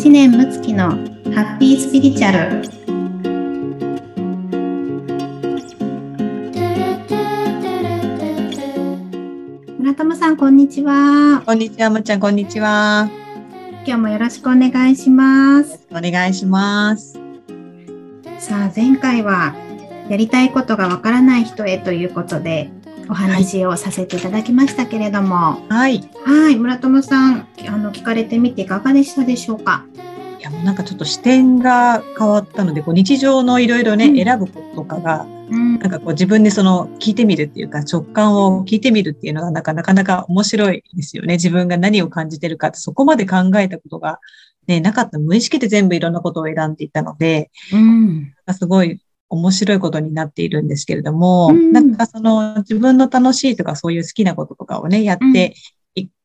知念睦月のハッピースピリチュアル。村友さんこんにちは。こんにちはむちゃんこんにちは。今日もよろしくお願いします。お願いします。さあ前回はやりたいことがわからない人へということでお話をさせていただきましたけれども、はい。はい、村友さん、あの聞かれてみていかがでしたでしょうか？いやもうなんかちょっと視点が変わったので、こう日常のいろいろね、うん、選ぶこととかが、うん、なんかこう自分でその聞いてみるっていうか直感を聞いてみるっていうのがなかなかなか面白いですよね。自分が何を感じてるかってそこまで考えたことがね、なかった無意識で全部いろんなことを選んでいたので、うん、すごい面白いことになっているんですけれども、うん、なんかその自分の楽しいとかそういう好きなこととかをね、やって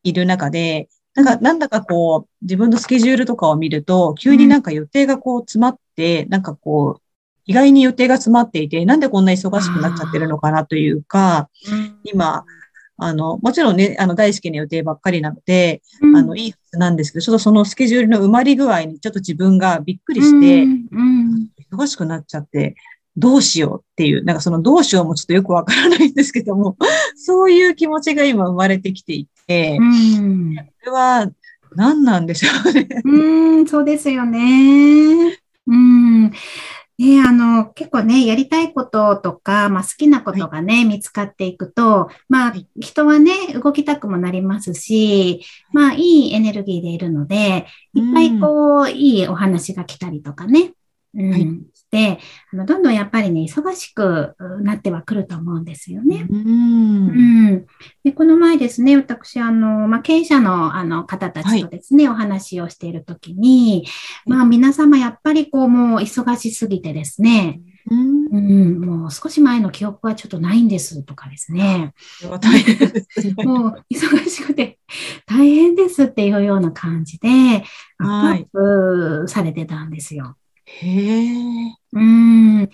いる中で、なんか、なんだかこう、自分のスケジュールとかを見ると、急になんか予定がこう詰まって、なんかこう、意外に予定が詰まっていて、なんでこんな忙しくなっちゃってるのかなというか、今、あの、もちろんね、あの、大好きな予定ばっかりなので、うん、あの、いいはずなんですけど、ちょっとそのスケジュールの埋まり具合にちょっと自分がびっくりして、うん。うん、忙しくなっちゃって、どうしようっていう、なんかそのどうしようもちょっとよくわからないんですけども、そういう気持ちが今生まれてきていて、うん、これは何なんでしょうね。うん、そうですよね。うん。ね、あの、結構ね、やりたいこととか、まあ、好きなことがね、はい、見つかっていくと、まあ、人はね、動きたくもなりますし、まあ、い。いエネルギーでいるので、いっぱいこう、いいお話が来たりとかね、うん、はい、で、あのどんどんやっぱりね、忙しくなってはくると思うんですよね。うん、うん、でこの前ですね、私、あの、まあ、経営者のあの方たちとですね、はい、お話をしているときに、まあ、皆様やっぱりこう、もう忙しすぎてですね、うん、うん、もう少し前の記憶はちょっとないんですとかですね。もう忙しくて大変ですっていうような感じで、アップアップされてたんですよ。へえ。うん。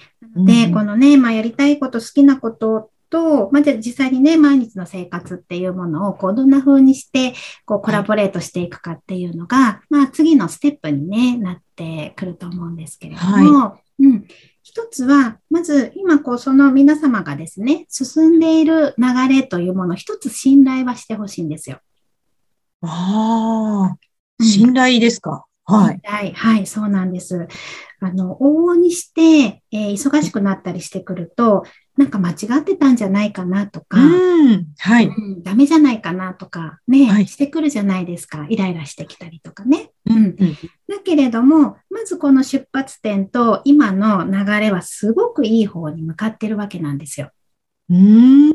で、このね、まあ、やりたいこと、好きなことと、まあ、じゃ実際にね、毎日の生活っていうものを、こう、どんな風にして、こう、コラボレートしていくかっていうのが、まあ、次のステップにね、なってくると思うんですけれども、はい、うん。一つは、まず、今、こう、その皆様がですね、進んでいる流れというもの、一つ信頼はしてほしいんですよ。ああ、信頼ですか？はい。はい、はい、そうなんです。あの、往々にして、えー、忙しくなったりしてくると、なんか間違ってたんじゃないかなとか、うん、はい、うん、ダメじゃないかなとか、ね、はい、してくるじゃないですか。イライラしてきたりとかね。うん、うん、だけれども、まずこの出発点と今の流れはすごくいい方に向かってるわけなんですよ。うん。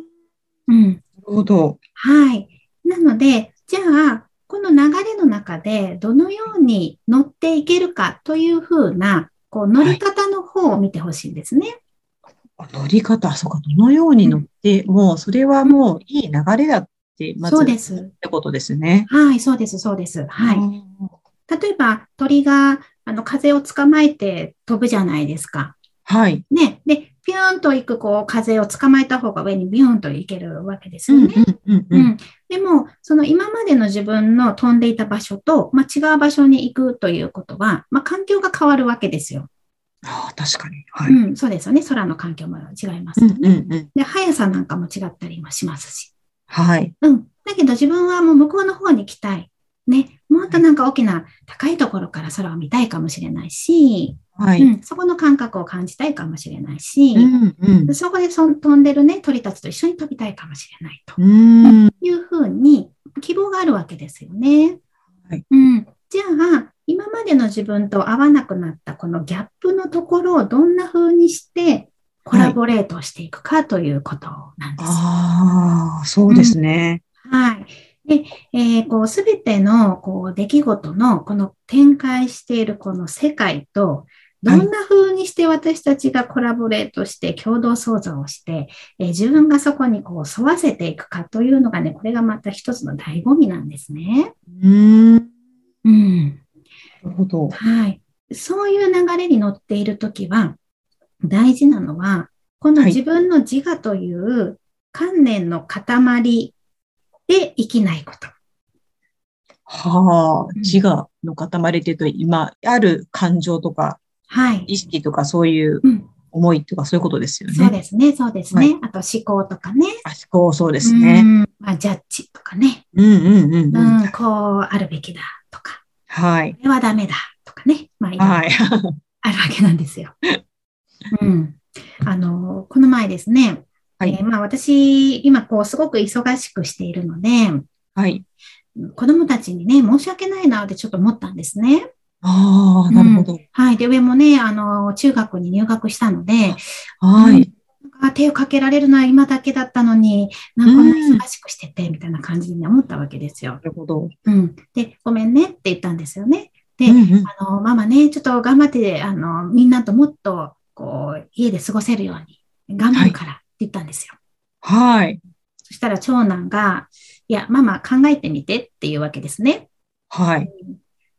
うん。なるほど。はい。なので、じゃあ、この流れの中でどのように乗っていけるかというふうな、こう乗り方の方を見てほしいんですね。はい、乗り方、そうか、どのように乗って、うん、もうそれはもういい流れだって、まず、そうです。ってことですね。はい、そうです、そうです。はい。例えば、鳥が、あの、風を捕まえて飛ぶじゃないですか。はい。ね。で、ピューンと行くこう風を捕まえた方が上にビューンと行けるわけですよね。でも、その今までの自分の飛んでいた場所と、まあ、違う場所に行くということは、まあ、環境が変わるわけですよ。ああ、確かに。はい、うん、そうですよね。空の環境も違いますよね、で、速さなんかも違ったりもしますし。はい。うん。だけど自分はもう向こうの方に行きたい。ね。もっとなんか大きな高いところから空を見たいかもしれないし、はい、うん、そこの感覚を感じたいかもしれないし、うんうん、そこでそ飛んでるね、鳥たちと一緒に飛びたいかもしれないというふうに希望があるわけですよね。はいうん、じゃあ、今までの自分と合わなくなったこのギャップのところをどんなふうにしてコラボレートしていくかということなんです。はい、ああ、そうですね。うん、はい。で、えー、こう、すべての、こう、出来事の、この展開しているこの世界と、どんな風にして私たちがコラボレートして共同創造をして、えー、自分がそこにこう沿わせていくかというのがね、これがまた一つの醍醐味なんですね。うん。うん。なるほど。はい。そういう流れに乗っているときは、大事なのは、この自分の自我という観念の塊で生きないこと。はあ、自我、の塊っていうと、今、ある感情とか、はい。意識とかそういう思いとかそういうことですよね。そうですね、そうですね。はい、あと思考とかね。思考、そうですね。まあ、ジャッジとかね。うんうんうん、うん、こうあるべきだとか。はい。これはダメだとかね。まあ、はい。あるわけなんですよ。うん。あの、この前ですね。はい。えー、まあ、私、今、こう、すごく忙しくしているので、はい。子供たちにね、申し訳ないなってちょっと思ったんですね。ああ、なるほど、うん、はい。で、上もね、あの、中学に入学したので、はい。なんか手をかけられるのは今だけだったのに、なんか忙しくしてて、みたいな感じに思ったわけですよ。なるほど。うん。で、ごめんねって言ったんですよね。で、うんうん、あの、ママね、ちょっと頑張って、あの、みんなともっと、こう、家で過ごせるように頑張るからって言ったんですよ。はい。そしたら長男が、いや、ママ考えてみてっていうわけですね。はい。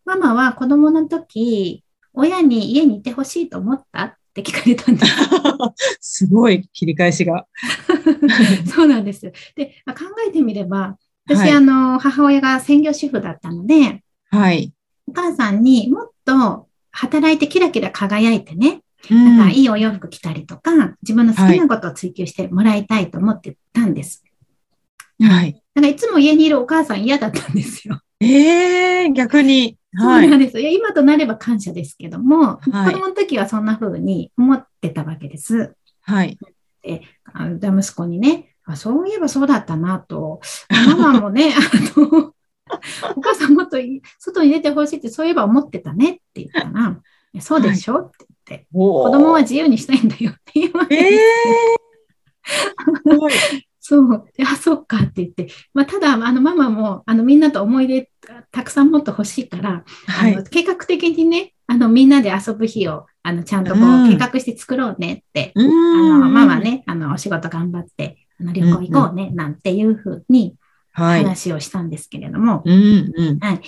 ママは子供の時、親に家にいてほしいと思ったって聞かれたんです。すごい切り返しが。そうなんです。で、まあ、考えてみれば、私、はい、あの、母親が専業主婦だったので、はい。お母さんにもっと働いてキラキラ輝いてね、なんかいいお洋服着たりとか、自分の好きなことを追求してもらいたいと思ってたんです。はい。なんかいつも家にいるお母さん嫌だったんですよ。ええー、逆に。はい。そうなんです。いや、今となれば感謝ですけども、はい、子供の時はそんな風に思ってたわけです。はい。で、あ息子にね、あそういえばそうだったなと、ママもね、あの、お母さんもっと外に出てほしいってそういえば思ってたねって言ったら、そうでしょ、はい、って言って、子供は自由にしたいんだよって言われて。えーそう。あ、そっかって言って。まあ、ただ、あの、ママも、あの、みんなと思い出たくさんもっと欲しいから、はい、あの計画的にね、あの、みんなで遊ぶ日を、あの、ちゃんとこう、計画して作ろうねって、あの、ママね、あの、お仕事頑張って、あの、旅行行こうね、なんていうふうに、話をしたんですけれども、はい。はい。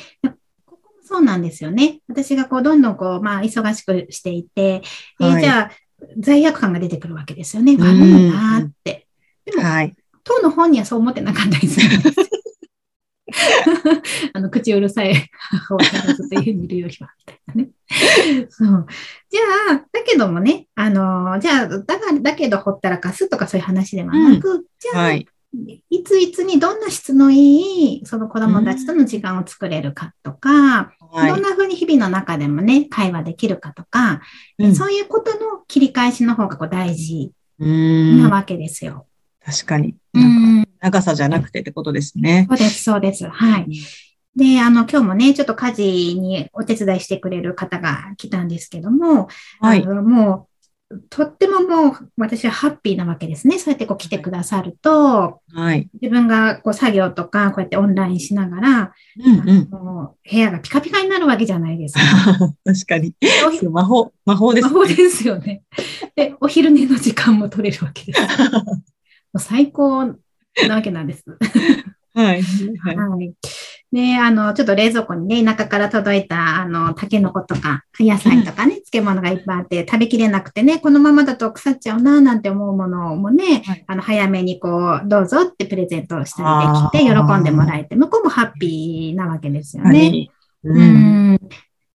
ここもそうなんですよね。私がこう、どんどんこう、まあ、忙しくしていて、えー、じゃあ、罪悪感が出てくるわけですよね。悪いなって。でも、はい、当の本人はそう思ってなかったりするんです。あの、口うるさい母親がずっと家にいるよりは、みたいなね。そう。じゃあ、だけどもね、あの、じゃあ、だから、だけどほったらかすとかそういう話ではなく、うん、じゃあ、はい、いついつにどんな質のいい、その子供たちとの時間を作れるかとか、うん、どんな風に日々の中でもね、会話できるかとか、うん、そういうことの切り返しの方がこう大事なわけですよ。確かに。なんか長さじゃなくてってことですね。そうです、そうです。はい。で、あの、今日もね、ちょっと家事にお手伝いしてくれる方が来たんですけども、はい。もう、とってももう、私はハッピーなわけですね。そうやってこう来てくださると、はい。自分がこう作業とか、こうやってオンラインしながら、うんうん、部屋がピカピカになるわけじゃないですか。確かに。魔法、魔法ですね。魔法ですよね。で、お昼寝の時間も取れるわけです。う最高なわけなんです。はい。はい。はい、で、あの、ちょっと冷蔵庫にね、田舎から届いた、あの、タケノコとか、野菜とかね、漬物がいっぱいあって、食べきれなくてね、このままだと腐っちゃうな、なんて思うものもね、はい、あの、早めにこう、どうぞってプレゼントしたりできて、喜んでもらえて、向こうもハッピーなわけですよね。はい、うん。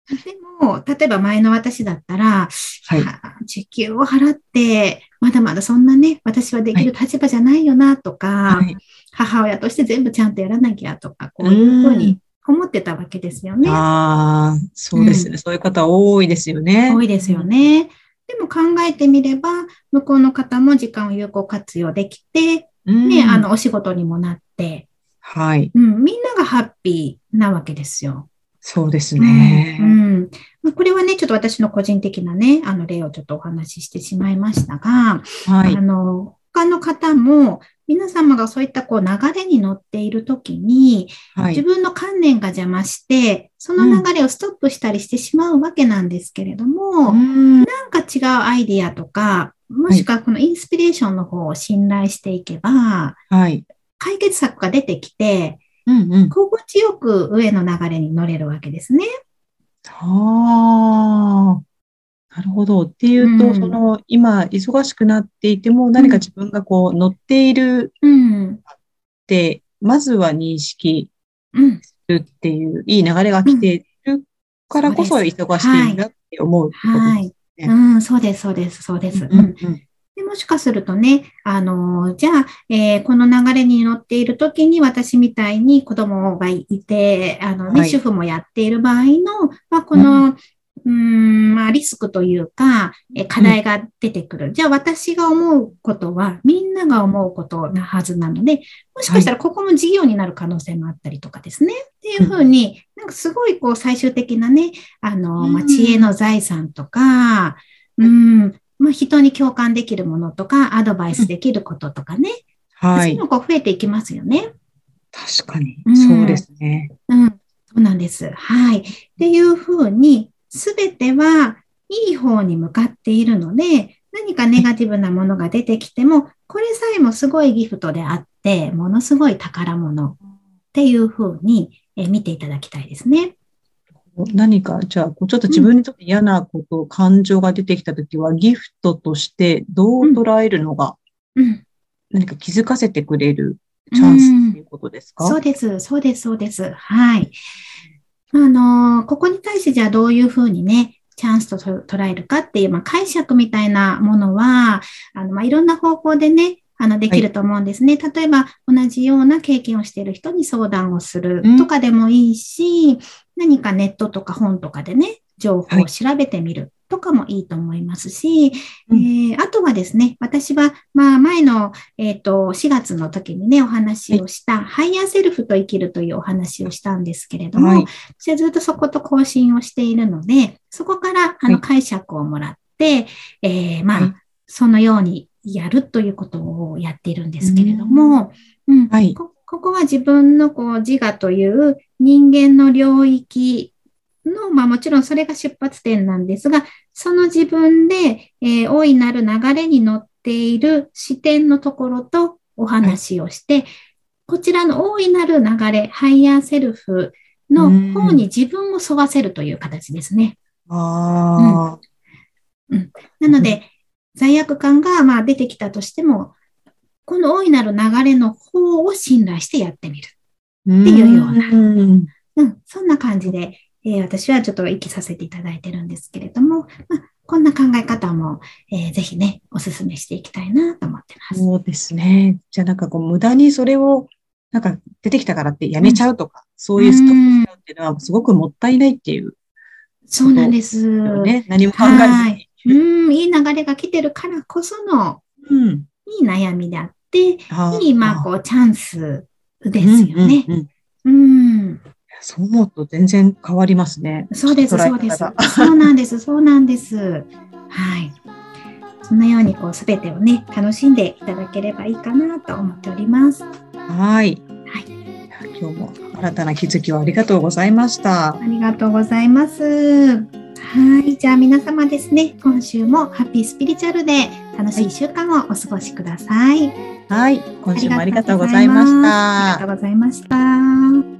でも、例えば前の私だったら、はい、時給を払って、まだまだそんなね、私はできる立場じゃないよなとか、はい、母親として全部ちゃんとやらなきゃとか、こういうふうに思ってたわけですよね。ああ、そうですね、うん、そういう方多いですよね。多いですよね。でも考えてみれば、向こうの方も時間を有効活用できて、ね、あの、お仕事にもなって、はい。うん、みんながハッピーなわけですよ。そうですね。うん、うん、これはね、ちょっと私の個人的なね、あの例をちょっとお話ししてしまいましたが、はい、あの、他の方も、皆様がそういったこう流れに乗っているときに、はい、自分の観念が邪魔して、その流れをストップしたりしてしまうわけなんですけれども、うん、なんか違うアイディアとか、もしくはこのインスピレーションの方を信頼していけば、はい、解決策が出てきて、うんうん、心地よく上の流れに乗れるわけですね。はあ、なるほど。っていうと、うん、その、今、忙しくなっていても、何か自分がこう、乗っているって、まずは認識するっていう、いい流れが来ているからこそ忙しいんだって思うってことですね。はい。うん、そうです、そうです、そうです。うん、うんでもしかするとね、あの、じゃあ、えー、この流れに乗っている時に私みたいに子供がいて、あのね、はい、主婦もやっている場合の、まあ、この、うん、まあ、リスクというか、え課題が出てくる。うん、じゃあ私が思うことは、みんなが思うことなはずなので、もしかしたらここも事業になる可能性もあったりとかですね。はい、っていうふうに、なんかすごいこう最終的なね、あの、まあ、知恵の財産とか、うん、まあ、人に共感できるものとか、アドバイスできることとかね。はい。そういうのが増えていきますよね。確かに。そうですね。うん。そうなんです。はい。っていうふうに、すべてはいい方に向かっているので、何かネガティブなものが出てきても、これさえもすごいギフトであって、ものすごい宝物っていうふうに見ていただきたいですね。何か、じゃあ、ちょっと自分にとって嫌なこと、うん、感情が出てきたときは、ギフトとしてどう捉えるのが、何か気づかせてくれるチャンスっていうことですか、うん、そうです、そうです、そうです。はい。あの、ここに対してじゃあどういうふうにね、チャンスと捉えるかっていう、まあ、解釈みたいなものは、あの、まあ、いろんな方法でね、あの、できると思うんですね。はい、例えば、同じような経験をしている人に相談をするとかでもいいし、うん、何かネットとか本とかでね、情報を調べてみるとかもいいと思いますし、はい、えー、あとはですね、私は、まあ、前の、えっ、ー、と、4月の時にね、お話をした、はい、 Higher Self と生きるというお話をしたんですけれども、はい、私はずっとそこと交信をしているので、そこから、あの、解釈をもらって、えー、まあ、そのようにやるということをやっているんですけれども、うん、はい、こここは自分のこう自我という人間の領域の、まあもちろんそれが出発点なんですが、その自分で、えー、大いなる流れに乗っている視点のところとお話をして、はい、こちらの大いなる流れ、 Higher Self の方に自分を沿わせるという形ですね。あうん、うん、なので、罪悪感がまあ出てきたとしても、この大いなる流れの方を信頼してやってみる。っていうような、うん。うん、そんな感じで、えー、私はちょっと生きさせていただいてるんですけれども、まあ、こんな考え方も、えー、ぜひね、お勧めしていきたいなと思ってます。そうですね。じゃあなんかこう無駄にそれをなんか出てきたからってやめちゃうとか、うん、そういうストップしちゃうっていうのはすごくもったいないっていう、そうなんです。ね、何も考えずに。うん、いい流れが来てるからこその、うん、いい悩みであって、いい、まあ、こう、チャンスですよね。うん。そう思うと全然変わりますね。そうです、そうです。そうなんです、そうなんです。はい。そのように、こう、すべてをね、楽しんでいただければいいかなと思っております。はい。はい。今日も新たな気づきをありがとうございました。ありがとうございます。はい。じゃあ皆様ですね、今週もハッピースピリチュアルで楽しい週間をお過ごしください。はい。今週もありがとうございました。ありがとうございました。